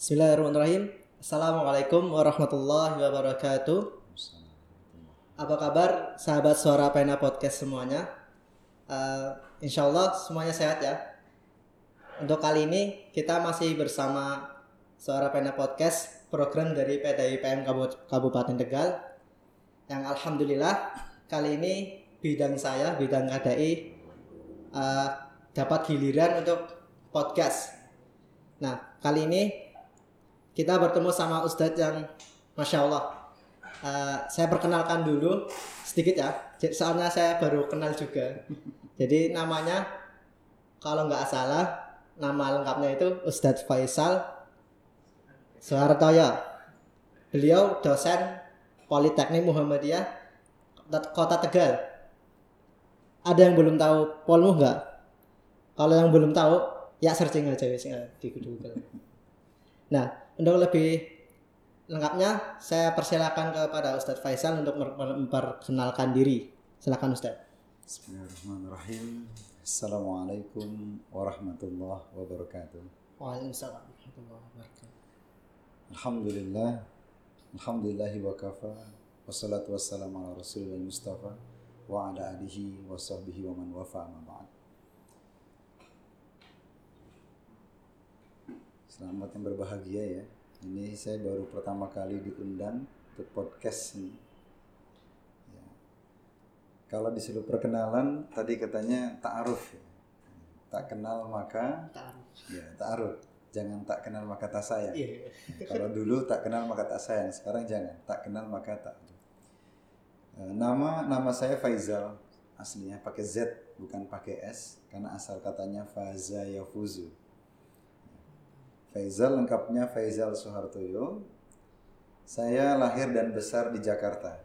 Bismillahirrahmanirrahim. Assalamualaikum warahmatullahi wabarakatuh. Apa kabar sahabat suara pena podcast semuanya? Uh, insya Allah semuanya sehat ya. Untuk kali ini kita masih bersama suara pena podcast program dari PDIPM Kabupaten Tegal yang alhamdulillah kali ini bidang saya bidang KDI uh, dapat giliran untuk podcast. Nah kali ini kita bertemu sama Ustadz yang masya Allah. Uh, saya perkenalkan dulu sedikit ya, soalnya saya baru kenal juga. Jadi namanya kalau nggak salah nama lengkapnya itu Ustadz Faisal Soehartoyo. Beliau dosen Politeknik Muhammadiyah Kota Tegal. Ada yang belum tahu Polmu nggak? Kalau yang belum tahu, ya searching aja di Google. Nah, untuk lebih lengkapnya, saya persilakan kepada Ustadz Faisal untuk memperkenalkan diri. Silakan Ustadz. Bismillahirrahmanirrahim. Assalamualaikum warahmatullahi wabarakatuh. Waalaikumsalam warahmatullahi wabarakatuh. Alhamdulillah. Alhamdulillahi wa kafa. Wassalatu wassalamu ala rasulillah mustafa wa ala alihi wa sahbihi wa man wafa ma ba'd. Selamat yang berbahagia ya. Ini saya baru pertama kali diundang untuk podcast ini. Ya. Kalau disuruh perkenalan, tadi katanya ta'aruf ya. Tak kenal maka Ta'aruf. ya ta'aruf. Jangan tak kenal maka tak sayang. Iya. Kalau dulu tak kenal maka tak sayang, sekarang jangan. Tak kenal maka tak. Eh, Nama nama saya Faizal aslinya pakai Z bukan pakai S karena asal katanya Faza Yafuzu. Faizal lengkapnya Faizal Soehartoyo. Saya lahir dan besar di Jakarta.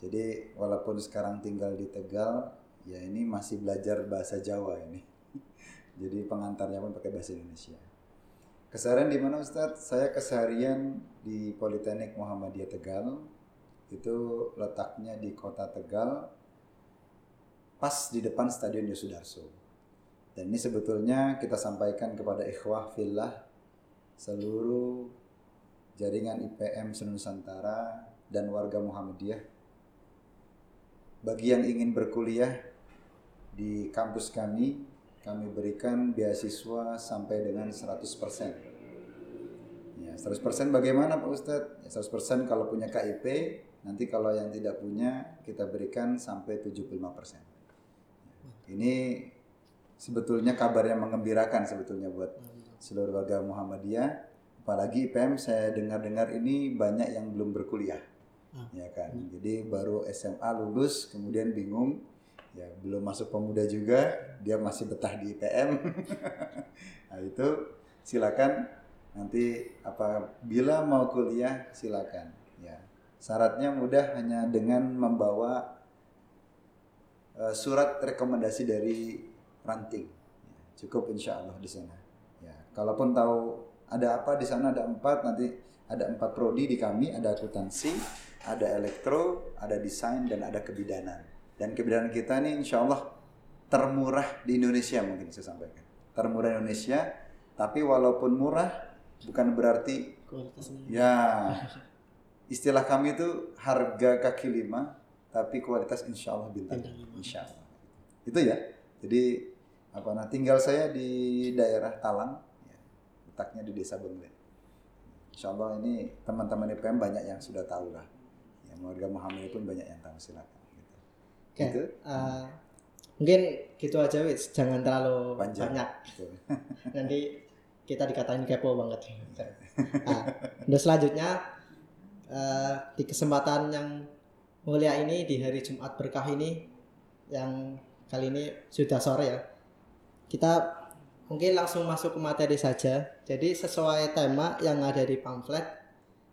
Jadi walaupun sekarang tinggal di Tegal, ya ini masih belajar bahasa Jawa ini. Jadi pengantarnya pun pakai bahasa Indonesia. Keseharian di mana Ustadz? Saya keseharian di Politeknik Muhammadiyah Tegal. Itu letaknya di kota Tegal, pas di depan Stadion Yosudarso. Dan ini sebetulnya kita sampaikan kepada ikhwah fillah seluruh jaringan IPM Senusantara dan warga Muhammadiyah bagi yang ingin berkuliah di kampus kami kami berikan beasiswa sampai dengan 100%. Ya, 100% bagaimana Pak Ustadz? Ya, 100% kalau punya KIP, nanti kalau yang tidak punya kita berikan sampai 75%. Ini sebetulnya kabar yang mengembirakan sebetulnya buat seluruh warga Muhammadiyah. Apalagi IPM saya dengar-dengar ini banyak yang belum berkuliah. Ya kan. Jadi baru SMA lulus kemudian bingung ya belum masuk pemuda juga dia masih betah di IPM. nah itu silakan nanti apabila mau kuliah silakan ya. Syaratnya mudah hanya dengan membawa uh, surat rekomendasi dari ranting. Ya, cukup insya Allah di sana. Kalaupun tahu ada apa di sana ada empat nanti ada empat prodi di kami ada akuntansi, ada elektro, ada desain dan ada kebidanan. Dan kebidanan kita ini insya Allah termurah di Indonesia mungkin saya sampaikan. Termurah di Indonesia, tapi walaupun murah bukan berarti Kualitasnya. ya istilah kami itu harga kaki lima tapi kualitas insya Allah bintang insya Allah itu ya jadi apa nah tinggal saya di daerah Talang letaknya di desa Benglen insya Allah ini teman-teman IPM banyak yang sudah tahu lah ya warga Muhammad pun banyak yang tahu silakan gitu. Oke. Gitu. uh, mungkin gitu aja wis, jangan terlalu Panjang. banyak. Gitu. Nanti kita dikatain kepo banget. Nah, untuk selanjutnya uh, di kesempatan yang mulia ini di hari Jumat berkah ini yang kali ini sudah sore ya. Kita mungkin langsung masuk ke materi saja. Jadi sesuai tema yang ada di pamflet,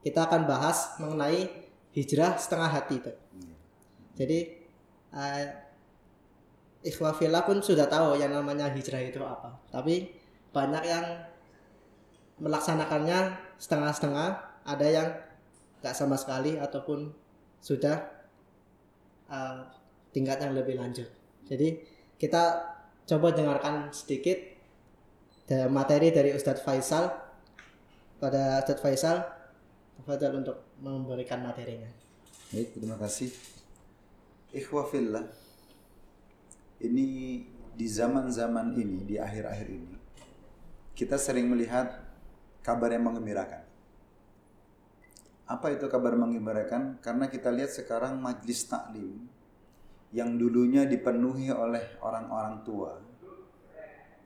kita akan bahas mengenai hijrah setengah hati. Pak. Iya. Jadi uh, ikhwah fillah pun sudah tahu yang namanya hijrah itu apa. Tapi banyak yang melaksanakannya setengah-setengah, ada yang nggak sama sekali ataupun sudah uh, tingkat yang lebih lanjut. Jadi kita coba dengarkan sedikit materi dari Ustadz Faisal pada Ustaz Faisal. Tafadhol untuk memberikan materinya. Baik, terima kasih. Ikhwah fillah. Ini di zaman-zaman ini, di akhir-akhir ini, kita sering melihat kabar yang mengembirakan. Apa itu kabar mengembirakan? Karena kita lihat sekarang majlis taklim yang dulunya dipenuhi oleh orang-orang tua.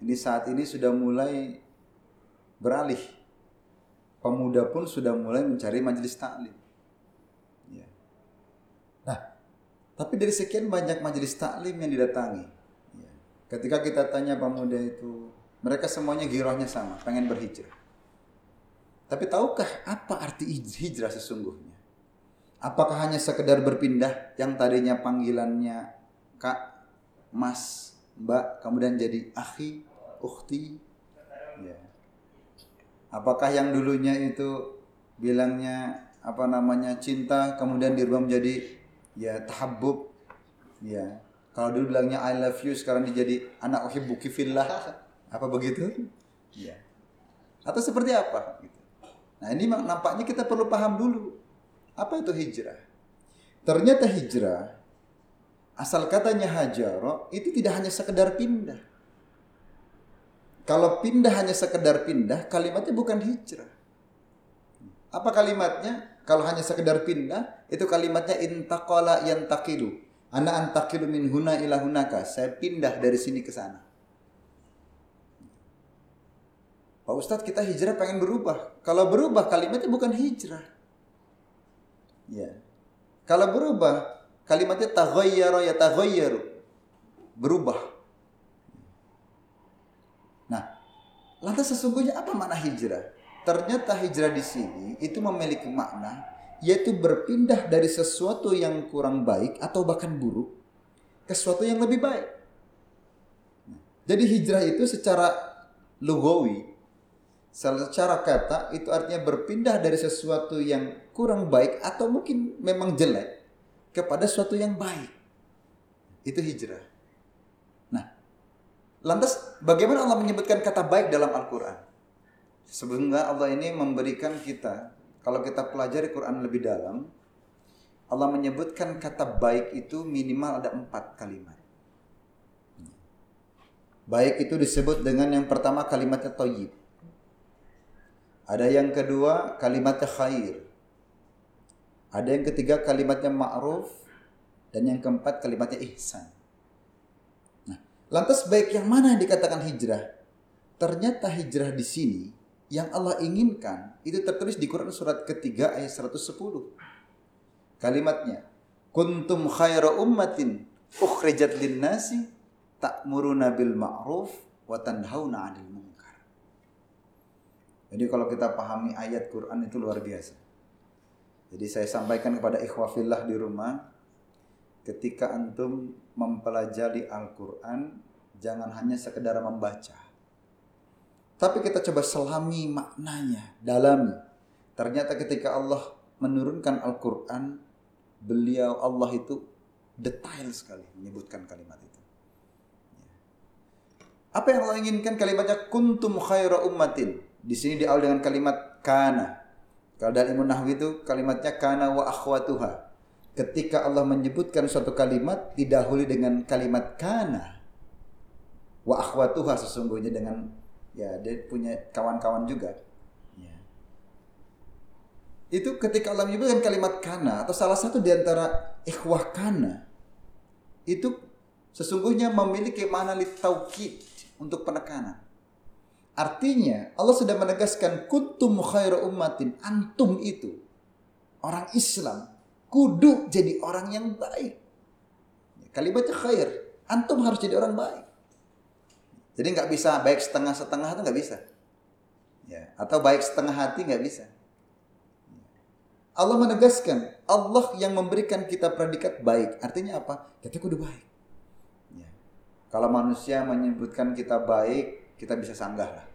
Ini saat ini sudah mulai beralih. Pemuda pun sudah mulai mencari majlis taklim. Ya. Nah, tapi dari sekian banyak majelis taklim yang didatangi, ya, ketika kita tanya pemuda itu, mereka semuanya girohnya sama, pengen berhijrah. Tapi tahukah apa arti hijrah sesungguhnya? Apakah hanya sekedar berpindah yang tadinya panggilannya kak, mas, mbak, kemudian jadi akhi, ukhti? Ya. Apakah yang dulunya itu bilangnya apa namanya cinta, kemudian dirubah menjadi ya tahabbub, ya. Kalau dulu bilangnya I love you, sekarang dijadi anak uhibbuki fillah. Apa begitu? Ya. Atau seperti apa? Gitu. Nah ini nampaknya kita perlu paham dulu. Apa itu hijrah? Ternyata hijrah, asal katanya hajaro, itu tidak hanya sekedar pindah. Kalau pindah hanya sekedar pindah, kalimatnya bukan hijrah. Apa kalimatnya? Kalau hanya sekedar pindah, itu kalimatnya intaqala yantaqilu. Ana antaqilu min huna ila hunaka. Saya pindah dari sini ke sana. Pak Ustadz kita hijrah pengen berubah. Kalau berubah kalimatnya bukan hijrah. Ya. Kalau berubah kalimatnya taghayyara ya taghayyaru. Berubah. Nah, lantas sesungguhnya apa makna hijrah? Ternyata hijrah di sini itu memiliki makna yaitu berpindah dari sesuatu yang kurang baik atau bahkan buruk ke sesuatu yang lebih baik. Jadi hijrah itu secara lugawi secara kata itu artinya berpindah dari sesuatu yang kurang baik atau mungkin memang jelek kepada sesuatu yang baik. Itu hijrah. Nah, lantas bagaimana Allah menyebutkan kata baik dalam Al-Quran? Sebenarnya Allah ini memberikan kita, kalau kita pelajari Quran lebih dalam, Allah menyebutkan kata baik itu minimal ada empat kalimat. Baik itu disebut dengan yang pertama kalimatnya toyib ada yang kedua kalimatnya khair. Ada yang ketiga kalimatnya ma'ruf dan yang keempat kalimatnya ihsan. Nah, lantas baik yang mana yang dikatakan hijrah? Ternyata hijrah di sini yang Allah inginkan itu tertulis di Quran surat ketiga ayat 110. Kalimatnya, kuntum khaira ummatin ukhrijat lin-nasi ta'muruna bil ma'ruf wa tanhauna 'anil munkar. Jadi kalau kita pahami ayat Quran itu luar biasa. Jadi saya sampaikan kepada ikhwafillah di rumah, ketika antum mempelajari Al-Quran, jangan hanya sekedar membaca. Tapi kita coba selami maknanya, dalami. Ternyata ketika Allah menurunkan Al-Quran, beliau Allah itu detail sekali menyebutkan kalimat itu. Apa yang Allah inginkan kalimatnya kuntum khaira ummatin di sini diawali dengan kalimat kana. Kalau dalam ilmu nahwi itu kalimatnya kana wa akhwatuha. Ketika Allah menyebutkan suatu kalimat didahului dengan kalimat kana wa akhwatuha sesungguhnya dengan ya dia punya kawan-kawan juga. Ya. Itu ketika Allah menyebutkan kalimat kana atau salah satu di antara ikhwah kana itu sesungguhnya memiliki makna litaukid untuk penekanan. Artinya Allah sudah menegaskan kuntum khairu ummatin antum itu orang Islam kudu jadi orang yang baik. Kalimatnya khair, antum harus jadi orang baik. Jadi nggak bisa baik setengah-setengah itu nggak bisa. Ya, atau baik setengah hati nggak bisa. Allah menegaskan Allah yang memberikan kita predikat baik. Artinya apa? Kita kudu baik. Ya. Kalau manusia menyebutkan kita baik, kita bisa sanggah lah.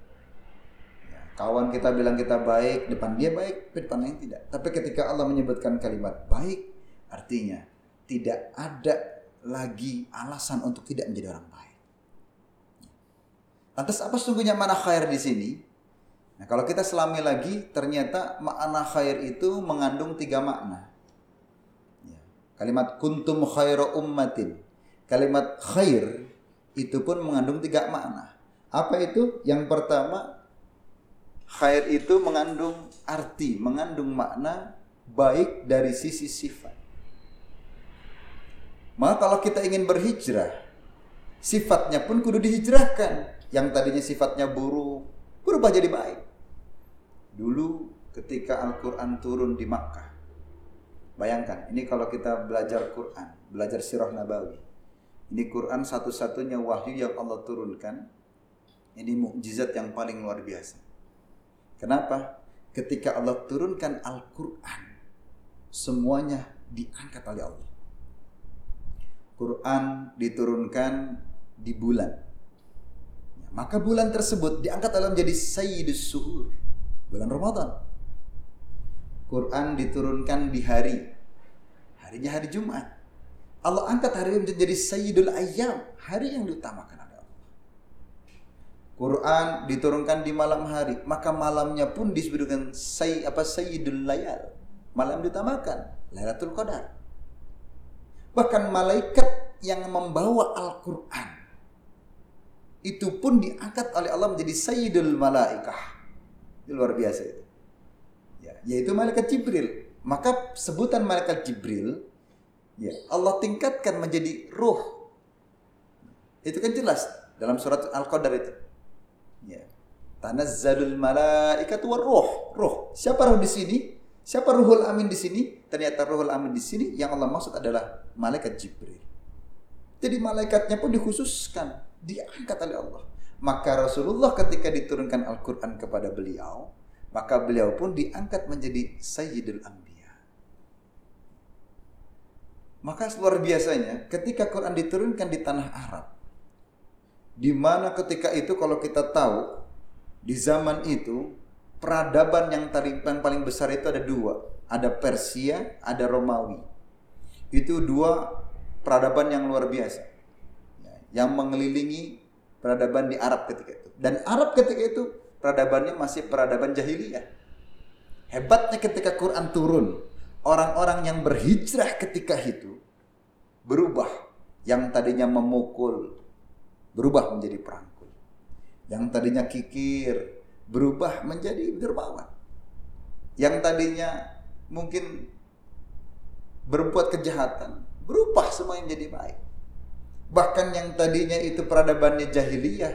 Ya, kawan kita bilang kita baik, depan dia baik, depan lain tidak. Tapi ketika Allah menyebutkan kalimat baik, artinya tidak ada lagi alasan untuk tidak menjadi orang baik. Lantas apa sesungguhnya mana khair di sini? Nah, kalau kita selami lagi, ternyata makna khair itu mengandung tiga makna. Ya. Kalimat kuntum khairu ummatin. Kalimat khair itu pun mengandung tiga makna. Apa itu? Yang pertama, khair itu mengandung arti, mengandung makna baik dari sisi sifat. Maka kalau kita ingin berhijrah, sifatnya pun kudu dihijrahkan. Yang tadinya sifatnya buruk, berubah jadi baik. Dulu ketika Al-Quran turun di Makkah. Bayangkan, ini kalau kita belajar Quran, belajar sirah Nabawi. Ini Quran satu-satunya wahyu yang Allah turunkan. Ini mukjizat yang paling luar biasa. Kenapa? Ketika Allah turunkan Al-Quran, semuanya diangkat oleh Allah. Quran diturunkan di bulan. Ya, maka bulan tersebut diangkat Allah menjadi Sayyidus Suhur bulan Ramadan. Quran diturunkan di hari harinya hari Jumat. Allah angkat hari ini menjadi Sayyidul Ayyam, hari yang diutamakan oleh. Quran diturunkan di malam hari, maka malamnya pun disebut dengan say, apa Sayyidul Layal, malam diutamakan, Lailatul Qadar. Bahkan malaikat yang membawa Al-Quran itu pun diangkat oleh Allah menjadi Sayyidul Malaikah itu luar biasa itu. Ya, yaitu malaikat Jibril. Maka sebutan malaikat Jibril ya Allah tingkatkan menjadi ruh. Itu kan jelas dalam surat Al-Qadar itu. Ya. Tanazzalul malaikatu war ruh. Ruh. Siapa ruh di sini? Siapa ruhul amin di sini? Ternyata ruhul amin di sini yang Allah maksud adalah malaikat Jibril. Jadi malaikatnya pun dikhususkan, diangkat oleh Allah. Maka Rasulullah ketika diturunkan Al-Quran kepada beliau, maka beliau pun diangkat menjadi Sayyidul Anbiya. Maka luar biasanya ketika Quran diturunkan di tanah Arab, di mana ketika itu kalau kita tahu di zaman itu peradaban yang yang paling besar itu ada dua, ada Persia, ada Romawi. Itu dua peradaban yang luar biasa, ya, yang mengelilingi peradaban di Arab ketika itu. Dan Arab ketika itu peradabannya masih peradaban jahiliyah. Hebatnya ketika Quran turun, orang-orang yang berhijrah ketika itu berubah. Yang tadinya memukul berubah menjadi perangkul. Yang tadinya kikir berubah menjadi dermawan. Yang tadinya mungkin berbuat kejahatan berubah semua menjadi baik. Bahkan yang tadinya itu peradabannya jahiliyah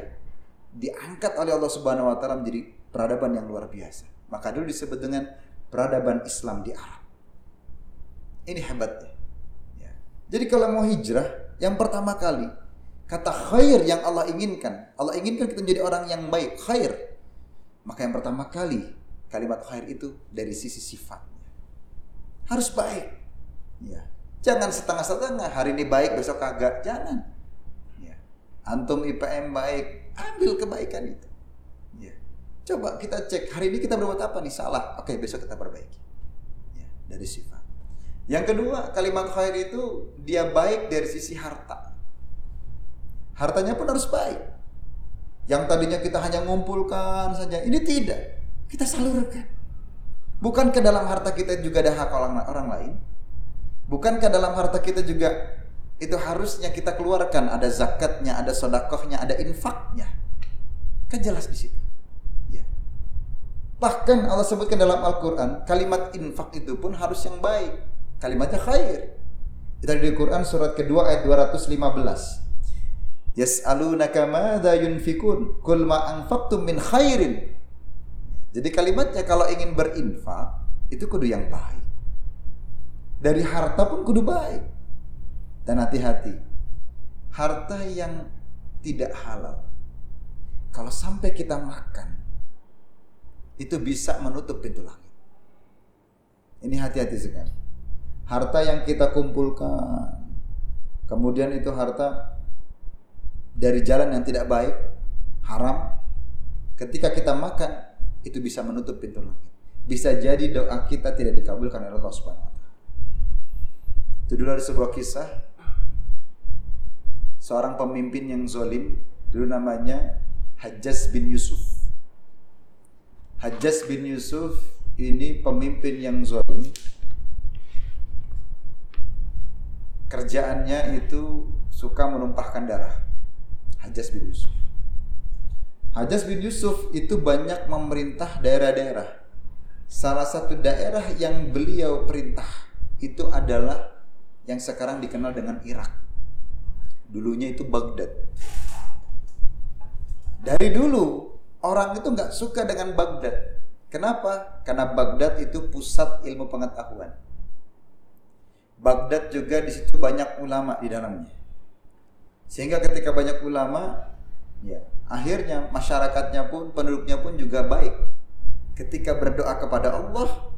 diangkat oleh Allah Subhanahu wa taala menjadi peradaban yang luar biasa. Maka dulu disebut dengan peradaban Islam di Arab. Ini hebatnya. Ya. Jadi kalau mau hijrah, yang pertama kali kata khair yang Allah inginkan, Allah inginkan kita menjadi orang yang baik, khair. Maka yang pertama kali kalimat khair itu dari sisi sifatnya. Harus baik. Ya. Jangan setengah-setengah, hari ini baik, besok kagak. Jangan. Ya. Antum IPM baik, ambil kebaikan itu. Ya. Coba kita cek, hari ini kita berbuat apa nih? Salah. Oke, besok kita perbaiki. Ya. Dari sifat. Yang kedua, kalimat khair itu dia baik dari sisi harta. Hartanya pun harus baik. Yang tadinya kita hanya ngumpulkan saja, ini tidak. Kita salurkan. Bukan ke dalam harta kita juga ada hak orang, orang lain? Bukankah dalam harta kita juga itu harusnya kita keluarkan ada zakatnya, ada sodakohnya, ada infaknya. Kan jelas di situ. Ya. Bahkan Allah sebutkan dalam Al-Quran kalimat infak itu pun harus yang baik. Kalimatnya khair. Itu di Quran surat kedua ayat 215. Yas'alunaka madza yunfikun kul ma anfaqtum min khairin. Jadi kalimatnya kalau ingin berinfak itu kudu yang baik. Dari harta pun kudu baik. Dan hati-hati. Harta yang tidak halal. Kalau sampai kita makan, itu bisa menutup pintu langit. Ini hati-hati sekali. Harta yang kita kumpulkan, kemudian itu harta dari jalan yang tidak baik, haram. Ketika kita makan, itu bisa menutup pintu langit. Bisa jadi doa kita tidak dikabulkan oleh Allah Subhanahu itu dulu ada sebuah kisah seorang pemimpin yang zolim dulu namanya Hajjaz bin Yusuf. Hajjaj bin Yusuf ini pemimpin yang zalim. Kerjaannya itu suka menumpahkan darah. Hajjaj bin Yusuf. Hajjaj bin Yusuf itu banyak memerintah daerah-daerah. Salah satu daerah yang beliau perintah itu adalah yang sekarang dikenal dengan Irak. Dulunya itu Baghdad. Dari dulu orang itu nggak suka dengan Baghdad. Kenapa? Karena Baghdad itu pusat ilmu pengetahuan. Baghdad juga di situ banyak ulama di dalamnya. Sehingga ketika banyak ulama, ya akhirnya masyarakatnya pun penduduknya pun juga baik. Ketika berdoa kepada Allah,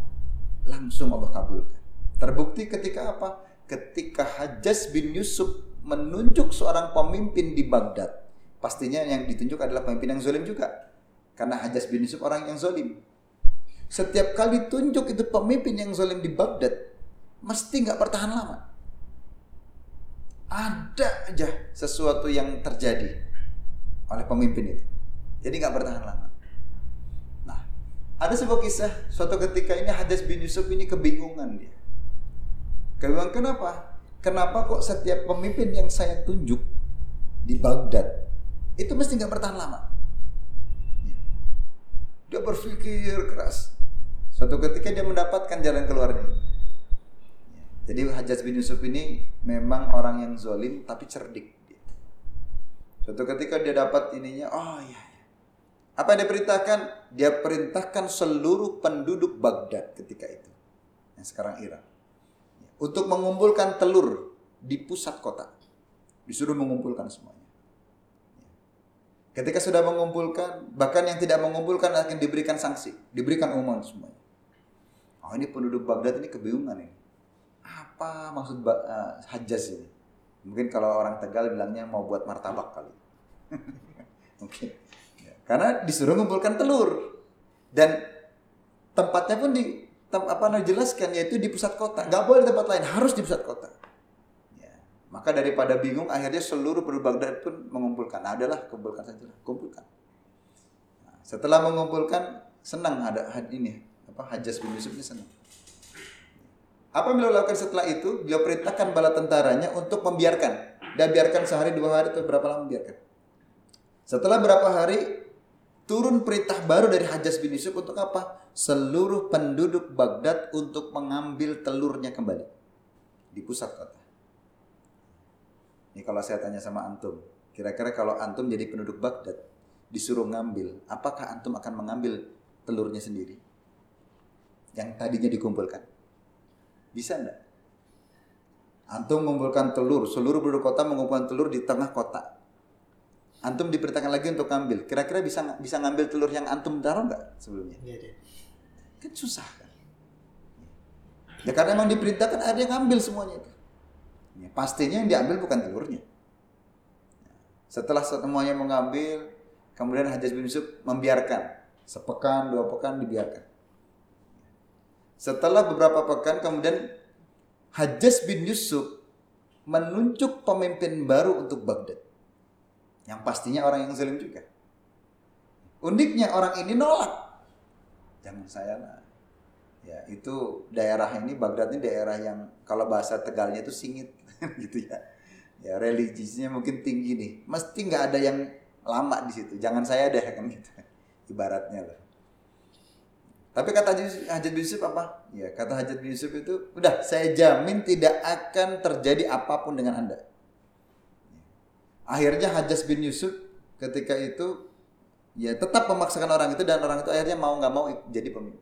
langsung Allah kabulkan. Terbukti ketika apa? Ketika Hajjaj bin Yusuf menunjuk seorang pemimpin di Baghdad, pastinya yang ditunjuk adalah pemimpin yang zalim juga. Karena Hajjaj bin Yusuf orang yang zalim. Setiap kali tunjuk itu pemimpin yang zalim di Baghdad, mesti nggak bertahan lama. Ada aja sesuatu yang terjadi oleh pemimpin itu. Jadi nggak bertahan lama. Nah, ada sebuah kisah suatu ketika ini Hajjaj bin Yusuf ini kebingungan dia. Kebingungan kenapa? Kenapa kok setiap pemimpin yang saya tunjuk di Baghdad itu mesti nggak bertahan lama? Dia berpikir keras. Suatu ketika dia mendapatkan jalan keluarnya. Jadi Hajjaj bin Yusuf ini memang orang yang zolim tapi cerdik. Suatu ketika dia dapat ininya, oh iya, iya. Apa yang dia perintahkan? Dia perintahkan seluruh penduduk Baghdad ketika itu. Yang sekarang Irak. Untuk mengumpulkan telur di pusat kota. Disuruh mengumpulkan semuanya. Ketika sudah mengumpulkan, bahkan yang tidak mengumpulkan akan diberikan sanksi, diberikan umuman semuanya. Oh ini penduduk Baghdad ini kebingungan ini. Apa maksud uh, Hajjaz ini? Mungkin kalau orang Tegal bilangnya mau buat martabak kali. Mungkin. Ya, karena disuruh mengumpulkan telur. Dan tempatnya pun di tem, apa namanya jelaskan yaitu di pusat kota. Gak boleh di tempat lain, harus di pusat kota. Ya. Maka daripada bingung akhirnya seluruh penduduk Baghdad pun mengumpulkan. Nah, adalah kumpulkan saja, kumpulkan. Nah, setelah mengumpulkan senang ada ini apa Hajjaj bin Yusuf ini senang. Apa yang beliau lakukan setelah itu? Beliau perintahkan bala tentaranya untuk membiarkan. Dan biarkan sehari dua hari atau berapa lama biarkan. Setelah berapa hari turun perintah baru dari Hajjaj bin Yusuf untuk apa? Seluruh penduduk Baghdad untuk mengambil telurnya kembali di pusat kota. Ini kalau saya tanya sama antum, kira-kira kalau antum jadi penduduk Baghdad disuruh ngambil, apakah antum akan mengambil telurnya sendiri? yang tadinya dikumpulkan. Bisa enggak? Antum mengumpulkan telur, seluruh penduduk kota mengumpulkan telur di tengah kota. Antum diperintahkan lagi untuk ngambil. Kira-kira bisa bisa ngambil telur yang antum taruh enggak sebelumnya? Iya deh. Kan susah kan. Ya karena emang diperintahkan ada yang ngambil semuanya itu. Ya, pastinya yang diambil bukan telurnya. Setelah semuanya mengambil, kemudian Hajjaj bin Yusuf membiarkan. Sepekan, dua pekan dibiarkan. Setelah beberapa pekan kemudian Hajjaj bin Yusuf menunjuk pemimpin baru untuk Baghdad. Yang pastinya orang yang zalim juga. Uniknya orang ini nolak. Jangan saya lah. Ya, itu daerah ini Baghdad ini daerah yang kalau bahasa Tegalnya itu singit gitu ya. Ya religiusnya mungkin tinggi nih. Mesti nggak ada yang lama di situ. Jangan saya deh kan gitu. Ibaratnya lah. Tapi kata Hajat bin Yusuf apa? Ya, kata Hajat bin Yusuf itu, udah saya jamin tidak akan terjadi apa pun dengan Anda. Akhirnya Hajat bin Yusuf ketika itu ya tetap memaksakan orang itu dan orang itu akhirnya mau nggak mau jadi pemimpin.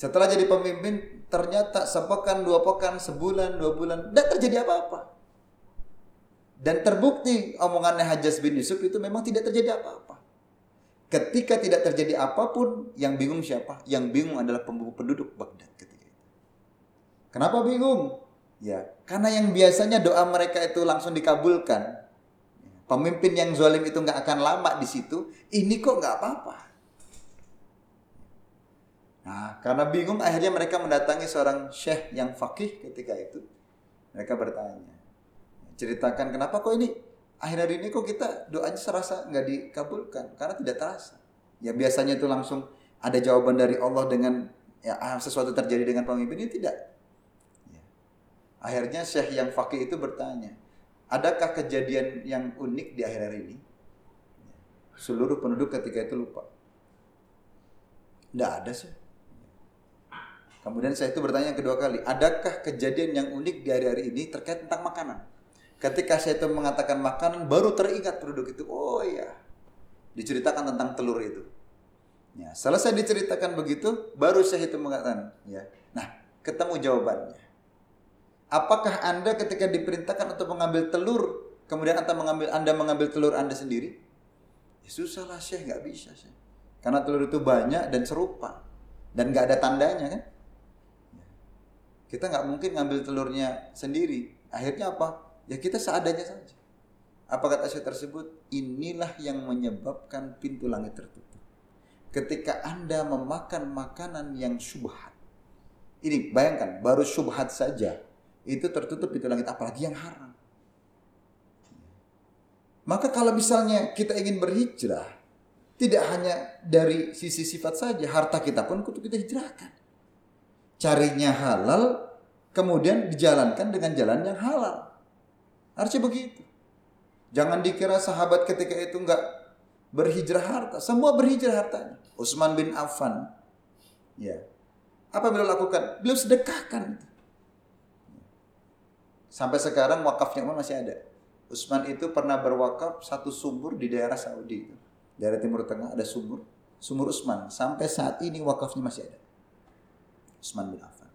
Setelah jadi pemimpin, ternyata sepekan, dua pekan, sebulan, dua bulan, tidak terjadi apa-apa. Dan terbukti omongannya Hajjaj bin Yusuf itu memang tidak terjadi apa-apa. Ketika tidak terjadi apa pun, yang bingung siapa? Yang bingung adalah penduduk Baghdad ketika itu. Kenapa bingung? Ya, karena yang biasanya doa mereka itu langsung dikabulkan. Pemimpin yang zalim itu nggak akan lama di situ. Ini kok nggak apa-apa. Nah, karena bingung akhirnya mereka mendatangi seorang syekh yang fakih ketika itu. Mereka bertanya, ceritakan kenapa kok ini akhir hari ini kok kita doanya serasa nggak dikabulkan karena tidak terasa. Ya biasanya itu langsung ada jawaban dari Allah dengan ya ah, sesuatu terjadi dengan pemimpin ini tidak. Ya. Akhirnya Syekh yang fakih itu bertanya, adakah kejadian yang unik di akhir hari ini? Seluruh penduduk ketika itu lupa. Tidak ada sih. Kemudian saya itu bertanya kedua kali, adakah kejadian yang unik di hari-hari ini terkait tentang makanan? Ketika saya itu mengatakan makanan, baru teringat penduduk itu, oh iya, diceritakan tentang telur itu. Ya, selesai diceritakan begitu, baru saya itu mengatakan, ya. Nah, ketemu jawabannya. Apakah Anda ketika diperintahkan untuk mengambil telur, kemudian Anda mengambil Anda mengambil telur Anda sendiri? Ya susah lah Syekh, nggak bisa Syekh. Karena telur itu banyak dan serupa. Dan nggak ada tandanya kan? Kita nggak mungkin ngambil telurnya sendiri. Akhirnya apa? Ya kita seadanya saja. Apa kata saya tersebut? Inilah yang menyebabkan pintu langit tertutup. Ketika Anda memakan makanan yang syubhat. Ini bayangkan, baru syubhat saja. Itu tertutup pintu langit, apalagi yang haram. Maka kalau misalnya kita ingin berhijrah, tidak hanya dari sisi sifat saja, harta kita pun kutu kita hijrahkan carinya halal, kemudian dijalankan dengan jalan yang halal. Harusnya begitu. Jangan dikira sahabat ketika itu enggak berhijrah harta. Semua berhijrah hartanya. Utsman bin Affan. Ya. Apa beliau lakukan? Beliau sedekahkan. Sampai sekarang wakafnya Utsman masih ada. Utsman itu pernah berwakaf satu sumur di daerah Saudi. Daerah Timur Tengah ada sumur. Sumur Utsman. Sampai saat ini wakafnya masih ada. Utsman bin Affan.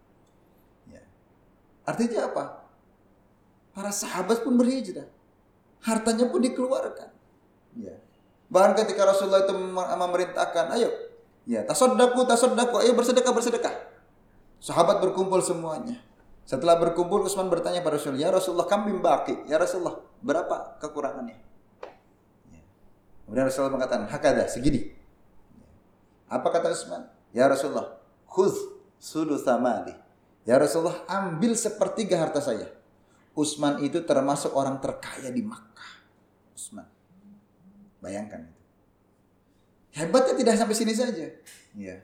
Ya. Artinya apa? Para sahabat pun berhijrah. Hartanya pun dikeluarkan. Ya. Bahkan ketika Rasulullah itu memerintahkan, ayo, ya tasoddaku, tasoddaku, ayo bersedekah, bersedekah. Sahabat berkumpul semuanya. Setelah berkumpul, Utsman bertanya pada Rasulullah, ya Rasulullah kami baki, ya Rasulullah berapa kekurangannya? Ya. Kemudian Rasulullah mengatakan, hakada, segini. Apa kata Utsman? Ya Rasulullah, khudh sulusamali. Ya Rasulullah ambil sepertiga harta saya. Utsman itu termasuk orang terkaya di Makkah. Utsman. Bayangkan. Hebatnya tidak sampai sini saja. Ya.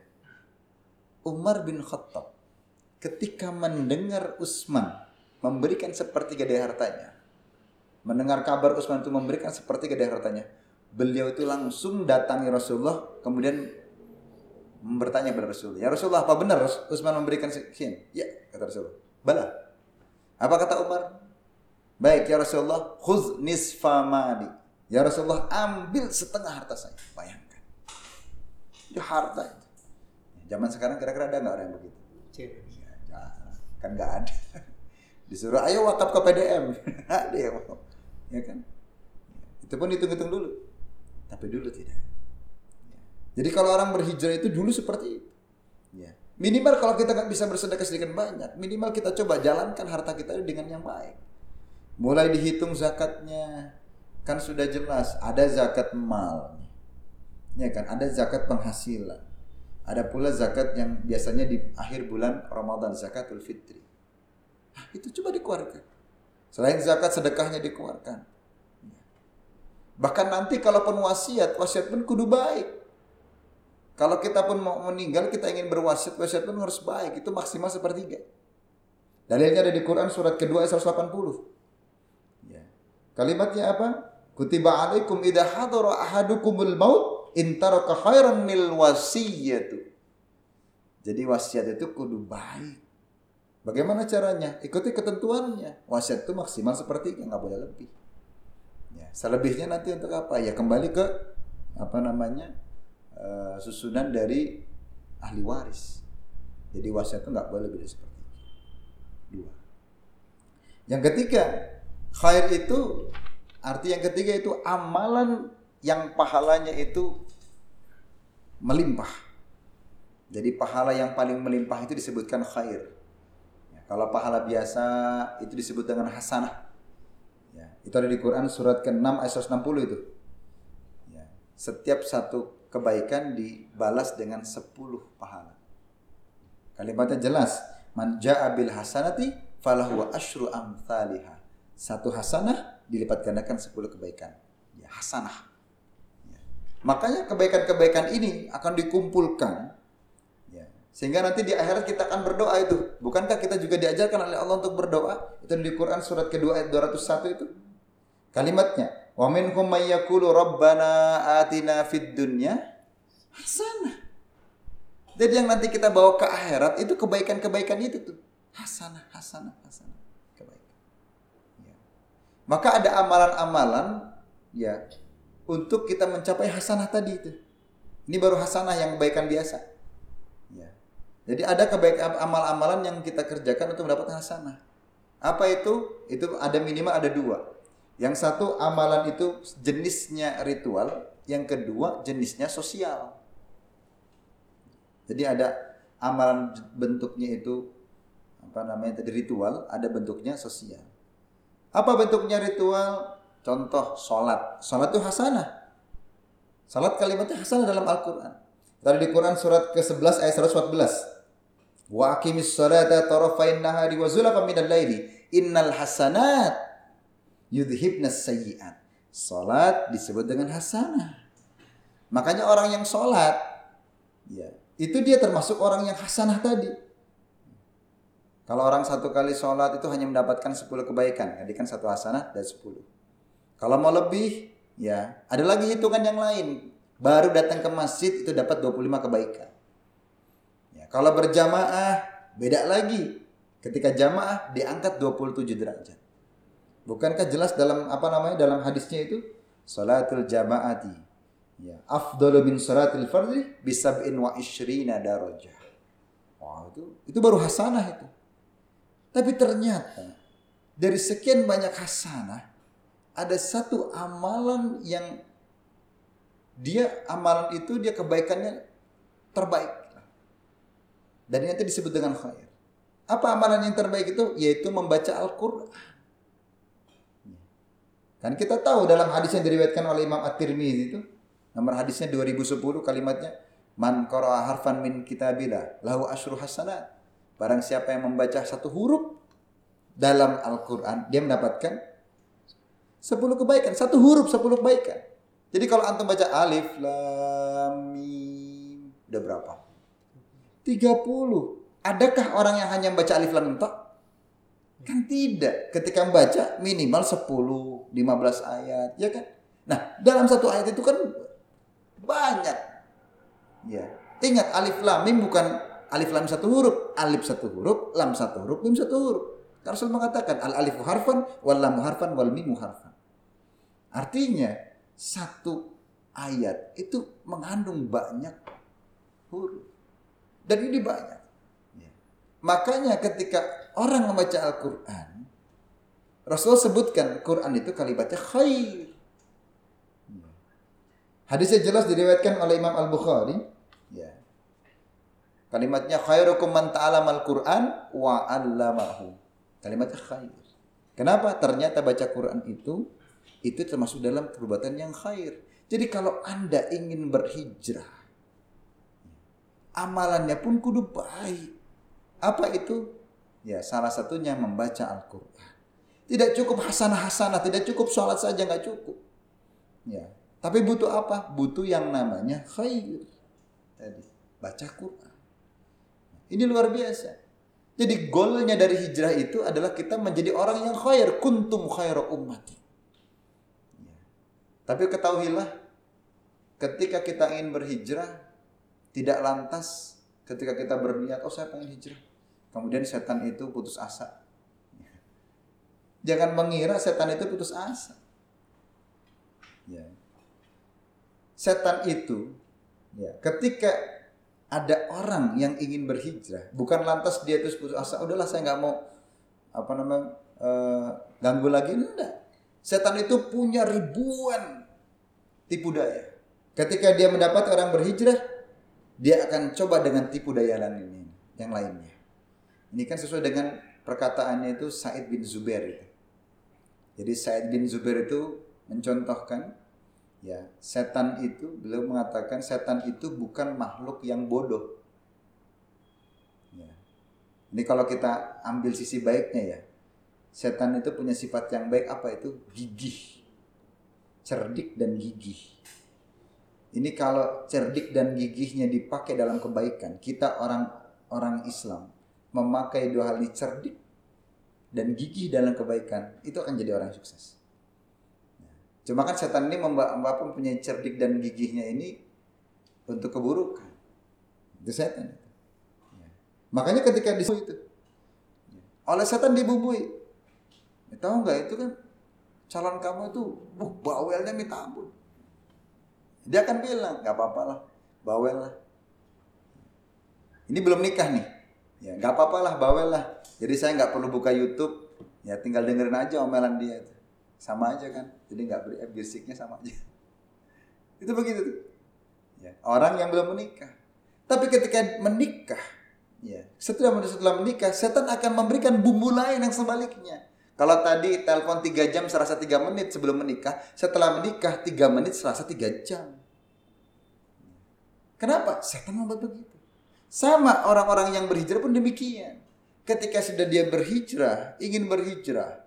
Umar bin Khattab ketika mendengar Utsman memberikan sepertiga dari hartanya, mendengar kabar Utsman itu memberikan sepertiga dari hartanya, beliau itu langsung datangi Rasulullah, kemudian bertanya kepada Rasul, "Ya Rasulullah, apa benar Utsman memberikan sekian?" "Ya," kata Rasulullah. "Bala." Apa kata Umar? "Baik ya Rasulullah, khudz nisfa mali." Ya Rasulullah, ambil setengah harta saya. Bayangkan. Itu harta itu. Zaman sekarang kira-kira ada nggak orang yang begitu? Ya, kan nggak ada. Disuruh ayo wakaf ke PDM. ada yang mau. Ya kan? Itu pun hitung-hitung dulu. Tapi dulu tidak. Jadi kalau orang berhijrah itu dulu seperti itu. Ya. Minimal kalau kita nggak bisa bersedekah sedikit banyak, minimal kita coba jalankan harta kita dengan yang baik. Mulai dihitung zakatnya, kan sudah jelas ada zakat mal, ya kan, ada zakat penghasilan, ada pula zakat yang biasanya di akhir bulan Ramadan zakatul fitri. Nah, itu coba dikeluarkan. Selain zakat sedekahnya dikeluarkan. Bahkan nanti kalaupun wasiat, wasiat pun kudu baik. Kalau kita pun mau meninggal, kita ingin berwasiat, wasiat pun harus baik. Itu maksimal sepertiga. Dalilnya ada di Quran surat kedua ayat 180. Ya. Kalimatnya apa? Kutiba alaikum idha hadara ahadukumul maut in taraka khairan nil wasiyatu. Jadi wasiat itu kudu baik. Bagaimana caranya? Ikuti ketentuannya. Wasiat itu maksimal sepertiga, nggak boleh lebih. Ya, selebihnya nanti untuk apa? Ya kembali ke apa namanya? uh, susunan dari ahli waris. Jadi wasiat itu nggak boleh lebih seperti itu. Dua. Yang ketiga, khair itu arti yang ketiga itu amalan yang pahalanya itu melimpah. Jadi pahala yang paling melimpah itu disebutkan khair. Ya, kalau pahala biasa itu disebut dengan hasanah. Ya, itu ada di Quran surat ke-6 ayat 160 itu. Ya, setiap satu kebaikan dibalas dengan 10 pahala. Kalimatnya jelas, man ja'a hasanati falahu asyru amthaliha. Satu hasanah dilipat gandakan 10 kebaikan. Ya, hasanah. Ya. Makanya kebaikan-kebaikan ini akan dikumpulkan ya. Sehingga nanti di akhirat kita akan berdoa itu. Bukankah kita juga diajarkan oleh Allah untuk berdoa? Itu di Quran surat kedua ayat 201 itu. Kalimatnya, "Wa minhum may rabbana atina fid dunya hasanah." Jadi yang nanti kita bawa ke akhirat itu kebaikan-kebaikan itu tuh. Hasanah, hasanah, hasanah. Maka ada amalan-amalan ya untuk kita mencapai hasanah tadi itu. Ini baru hasanah yang kebaikan biasa. Ya. Jadi ada kebaikan amal-amalan yang kita kerjakan untuk mendapatkan hasanah. Apa itu? Itu ada minimal ada dua. Yang satu amalan itu jenisnya ritual, yang kedua jenisnya sosial. Jadi ada amalan bentuknya itu apa namanya tadi ritual, ada bentuknya sosial. Apa bentuknya ritual? Contoh sholat. Sholat itu hasanah. Sholat kalimatnya hasanah dalam Al-Quran. Tadi di Quran surat ke-11 ayat 114. Wa aqimis sholata tarafain nahari wa zulafa minal laili. Innal hasanat yudhibna sayyiat. Sholat disebut dengan hasanah. Makanya orang yang sholat, ya, itu dia termasuk orang yang hasanah tadi. Kalau orang satu kali sholat itu hanya mendapatkan 10 kebaikan. Jadi kan satu hasanah dan 10. Kalau mau lebih, ya ada lagi hitungan yang lain. Baru datang ke masjid itu dapat 25 kebaikan. Ya, kalau berjamaah beda lagi. Ketika jamaah diangkat 27 derajat. Bukankah jelas dalam apa namanya dalam hadisnya itu salatul jamaati ya afdalu min salatil fardhi bisab'in wa ishrina darajah. Wah, itu itu baru hasanah itu. Tapi ternyata dari sekian banyak hasanah ada satu amalan yang dia amalan itu dia kebaikannya terbaik. Dan nanti disebut dengan khair. Apa amalan yang terbaik itu? Yaitu membaca Al-Quran. Kan kita tahu dalam hadis yang diriwayatkan oleh Imam At-Tirmidzi itu, nomor hadisnya 2010 kalimatnya, Man qara'a harfan min kitabillah lahu asyru hasanat. Barang siapa yang membaca satu huruf dalam Al-Quran, dia mendapatkan Sepuluh kebaikan, satu huruf sepuluh kebaikan. Jadi kalau antum baca alif lam mim udah berapa? 30. Adakah orang yang hanya membaca alif lam mim Kan tidak. Ketika membaca minimal 10, 15 ayat, ya kan? Nah, dalam satu ayat itu kan banyak. Ya. Ingat alif lam mim bukan alif lam satu huruf, alif satu huruf, lam satu huruf, mim satu huruf. Rasul mengatakan al alifu harfan wal lam harfan wal mimu harfan. Artinya satu ayat itu mengandung banyak huruf. Dan ini banyak. Ya. Makanya ketika orang membaca Al-Quran, Rasul sebutkan Quran itu kalimatnya khair. Ya. Hadisnya jelas diriwayatkan oleh Imam Al-Bukhari. Ya. Kalimatnya khairukum man ta'alam al-Quran wa 'allamahu. Kalimatnya khair. Kenapa? Ternyata baca Quran itu itu termasuk dalam perbuatan yang khair. Jadi kalau Anda ingin berhijrah, amalannya pun kudu baik. Apa itu? Ya salah satunya membaca Al-Quran. Tidak cukup hasanah-hasanah, tidak cukup sholat saja nggak cukup. Ya, tapi butuh apa? Butuh yang namanya khair. Tadi baca Quran. Ini luar biasa. Jadi goalnya dari hijrah itu adalah kita menjadi orang yang khair. Kuntum khaira ummati. Tapi ketahuilah, ketika kita ingin berhijrah, tidak lantas ketika kita berniat, oh saya pengen hijrah. Kemudian setan itu putus asa. Jangan mengira setan itu putus asa. Ya. Setan itu, ya, ketika ada orang yang ingin berhijrah, bukan lantas dia terus putus asa, udahlah saya nggak mau apa namanya uh, ganggu lagi, enggak Setan itu punya ribuan tipu daya. Ketika dia mendapat orang berhijrah, dia akan coba dengan tipu daya lain ini, yang lainnya. Ini kan sesuai dengan perkataannya itu Said bin Zubair. Jadi Said bin Zubair itu mencontohkan ya setan itu beliau mengatakan setan itu bukan makhluk yang bodoh. Ya. Ini kalau kita ambil sisi baiknya ya, Setan itu punya sifat yang baik apa itu? Gigih. Cerdik dan gigih. Ini kalau cerdik dan gigihnya dipakai dalam kebaikan, kita orang orang Islam memakai dua hal ini cerdik dan gigih dalam kebaikan, itu akan jadi orang sukses. Cuma kan setan ini membawa punya cerdik dan gigihnya ini untuk keburukan. Itu setan. Ya. Makanya ketika di itu oleh setan dibubui. Ya, tahu nggak itu kan calon kamu itu buh, bawelnya minta ampun. Dia akan bilang nggak apa-apa lah, bawel lah. Ini belum nikah nih, ya nggak apa-apa lah, bawel lah. Jadi saya nggak perlu buka YouTube, ya tinggal dengerin aja omelan dia itu. Sama aja kan, jadi nggak beri bisiknya sama aja. Itu begitu tuh. Ya, orang yang belum menikah. Tapi ketika menikah, ya setelah setelah menikah, setan akan memberikan bumbu lain yang sebaliknya. Kalau tadi telepon 3 jam serasa 3 menit sebelum menikah, setelah menikah 3 menit serasa 3 jam. Kenapa? Setan membuat begitu. Sama orang-orang yang berhijrah pun demikian. Ketika sudah dia berhijrah, ingin berhijrah,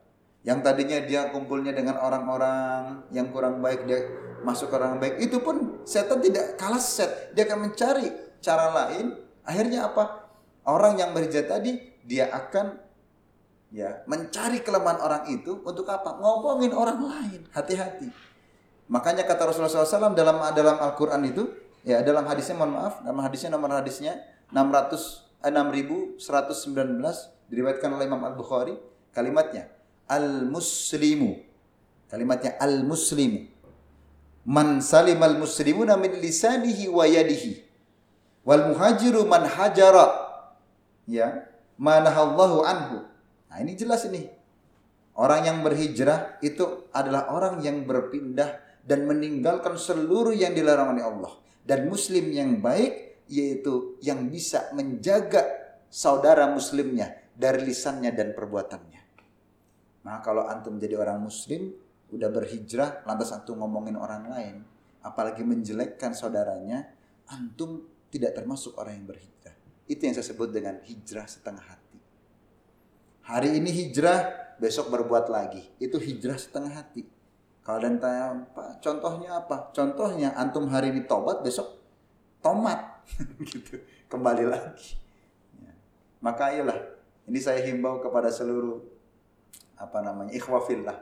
yang tadinya dia kumpulnya dengan orang-orang yang kurang baik, dia masuk ke orang baik, itu pun setan tidak kalah set. Dia akan mencari cara lain. Akhirnya apa? Orang yang berhijrah tadi, dia akan ya mencari kelemahan orang itu untuk apa? Ngomongin orang lain. Hati-hati. Makanya kata Rasulullah SAW dalam dalam Al-Quran itu, ya dalam hadisnya mohon maaf, dalam hadisnya nomor hadisnya 600 eh, 6119 diriwayatkan oleh Imam Al-Bukhari kalimatnya al-muslimu kalimatnya al-muslimu man salimal muslimuna min lisanihi wa yadihi wal muhajiru man hajara ya manahallahu anhu Nah ini jelas ini. Orang yang berhijrah itu adalah orang yang berpindah dan meninggalkan seluruh yang dilarang oleh Allah. Dan muslim yang baik yaitu yang bisa menjaga saudara muslimnya dari lisannya dan perbuatannya. Nah kalau antum jadi orang muslim, udah berhijrah, lantas antum ngomongin orang lain, apalagi menjelekkan saudaranya, antum tidak termasuk orang yang berhijrah. Itu yang saya sebut dengan hijrah setengah hati. Hari ini hijrah, besok berbuat lagi. Itu hijrah setengah hati. Kalau dan tanya, Pak, contohnya apa? Contohnya antum hari ini tobat, besok tomat. gitu. Kembali lagi. Ya. Maka ayolah, ini saya himbau kepada seluruh apa namanya ikhwafillah.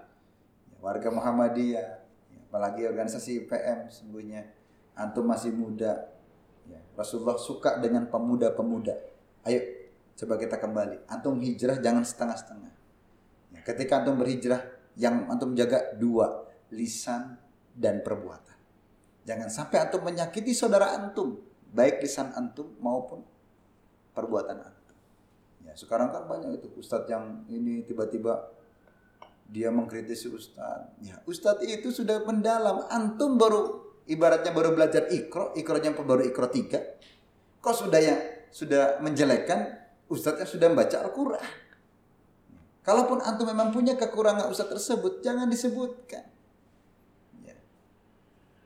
Ya, warga Muhammadiyah, ya, apalagi organisasi PM sesungguhnya antum masih muda. Ya, Rasulullah suka dengan pemuda-pemuda. Ayo Coba kita kembali. Antum hijrah jangan setengah-setengah. Ya, ketika antum berhijrah, yang antum jaga dua, lisan dan perbuatan. Jangan sampai antum menyakiti saudara antum, baik lisan antum maupun perbuatan antum. Sekarang kan banyak itu ustadz yang ini tiba-tiba dia mengkritisi ustadz. Ya, ustadz itu sudah mendalam. Antum baru ibaratnya baru belajar ikro, ikronya baru ikro tiga. Kok sudah ya sudah menjelekkan ustadznya sudah membaca Al-Quran. Kalaupun antum memang punya kekurangan ustadz tersebut, jangan disebutkan. Ya.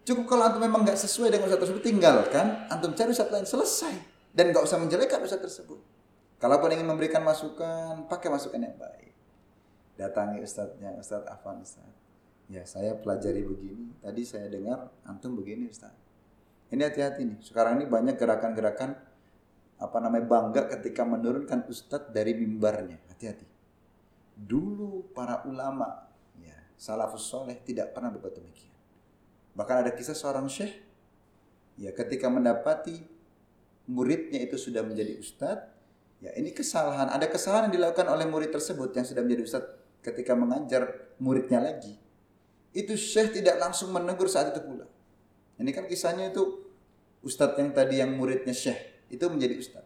Cukup kalau antum memang nggak sesuai dengan ustadz tersebut, tinggalkan. Antum cari ustadz lain, selesai. Dan nggak usah menjelekkan ustadz tersebut. Kalaupun ingin memberikan masukan, pakai masukan yang baik. Datangi ustadznya, ustadz Afan ustadz. Ya saya pelajari begini, tadi saya dengar antum begini ustadz. Ini hati-hati nih, sekarang ini banyak gerakan-gerakan apa namanya bangga ketika menurunkan ustadz dari mimbarnya. Hati-hati. Dulu para ulama ya, salafus soleh tidak pernah berbuat demikian. Bahkan ada kisah seorang syekh ya ketika mendapati muridnya itu sudah menjadi ustadz, ya ini kesalahan. Ada kesalahan yang dilakukan oleh murid tersebut yang sudah menjadi ustadz ketika mengajar muridnya lagi. Itu syekh tidak langsung menegur saat itu pula. Ini kan kisahnya itu ustadz yang tadi yang muridnya syekh itu menjadi ustaz.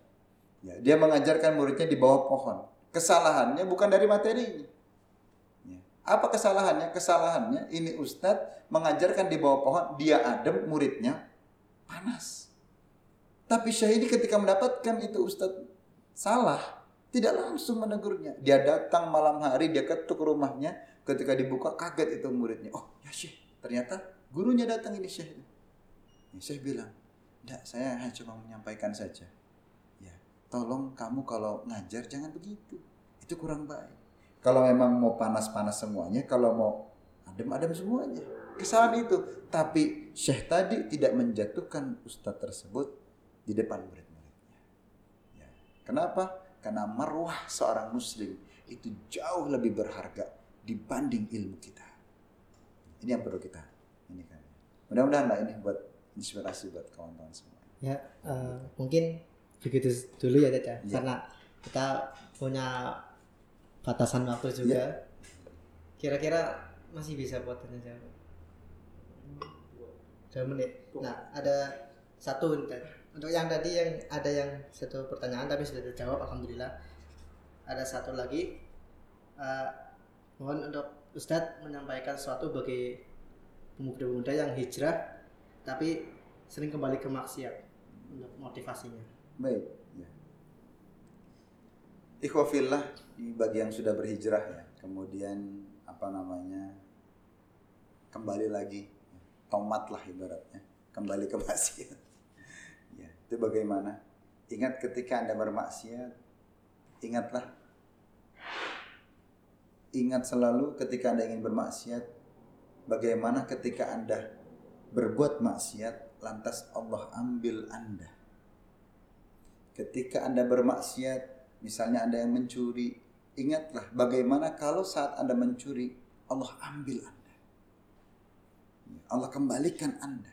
Ya, dia mengajarkan muridnya di bawah pohon. Kesalahannya bukan dari materi. Ya. Apa kesalahannya? Kesalahannya ini ustaz mengajarkan di bawah pohon, dia adem, muridnya panas. Tapi Syahidi ketika mendapatkan itu ustaz salah, tidak langsung menegurnya. Dia datang malam hari, dia ketuk rumahnya, ketika dibuka kaget itu muridnya. Oh ya Syekh, ternyata gurunya datang ini Syekh. Ya, Syekh bilang, tidak, saya hanya cuma menyampaikan saja. Ya, tolong kamu kalau ngajar jangan begitu. Itu kurang baik. Kalau memang mau panas-panas semuanya, kalau mau adem-adem semuanya. Kesalahan itu. Tapi Syekh tadi tidak menjatuhkan ustadz tersebut di depan murid-muridnya. Kenapa? Karena marwah seorang muslim itu jauh lebih berharga dibanding ilmu kita. Ini yang perlu kita ini kan. Mudah-mudahan lah ini buat inspirasi buat kawan-kawan semua. Ya, uh, mungkin begitu dulu ya Teh ya. Ya. Karena kita punya batasan waktu juga. Ya. Kira-kira masih bisa buat tanya jawab. Dua menit. Nah, ada satu nih. Untuk yang tadi yang ada yang satu pertanyaan tapi sudah terjawab alhamdulillah. Ada satu lagi Eh, mohon untuk Ustadz menyampaikan sesuatu bagi pemuda-pemuda yang hijrah tapi sering kembali ke maksiat untuk motivasinya. Baik. Ya. Ikhwafillah di bagi yang sudah berhijrah ya, kemudian apa namanya kembali lagi, tomat lah ibaratnya, kembali ke maksiat. Ya, itu bagaimana? Ingat ketika anda bermaksiat, ingatlah, ingat selalu ketika anda ingin bermaksiat, bagaimana ketika anda berbuat maksiat, lantas Allah ambil anda. Ketika anda bermaksiat, Misalnya Anda yang mencuri, ingatlah bagaimana kalau saat Anda mencuri, Allah ambil Anda. Allah kembalikan Anda.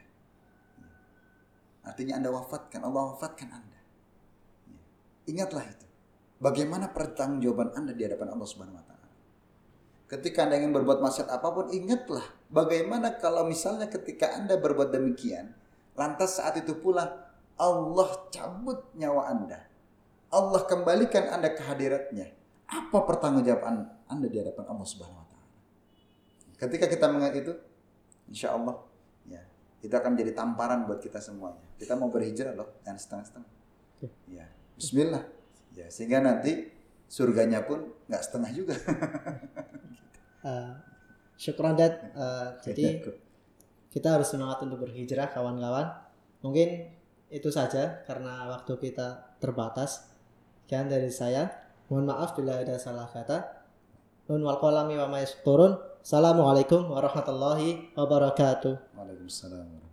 Artinya Anda wafatkan, Allah wafatkan Anda. Ingatlah itu. Bagaimana pertanggungjawaban Anda di hadapan Allah Subhanahu wa taala. Ketika Anda ingin berbuat maksiat apa pun, ingatlah bagaimana kalau misalnya ketika Anda berbuat demikian, lantas saat itu pula Allah cabut nyawa Anda. Allah kembalikan Anda ke hadiratnya. Apa pertanggungjawaban Anda di hadapan Allah Subhanahu wa taala? Ketika kita mengingat itu, insya Allah ya, itu akan jadi tamparan buat kita semuanya. Kita mau berhijrah loh, jangan setengah-setengah. Ya, bismillah. Ya, sehingga nanti surganya pun nggak setengah juga. Uh, Dad. Uh, jadi kita harus semangat untuk berhijrah kawan-kawan. Mungkin itu saja karena waktu kita terbatas. Sekian dari saya. Mohon maaf bila ada salah kata. Nun wal qalami wa ma yasturun. Assalamualaikum warahmatullahi wabarakatuh. Waalaikumsalam.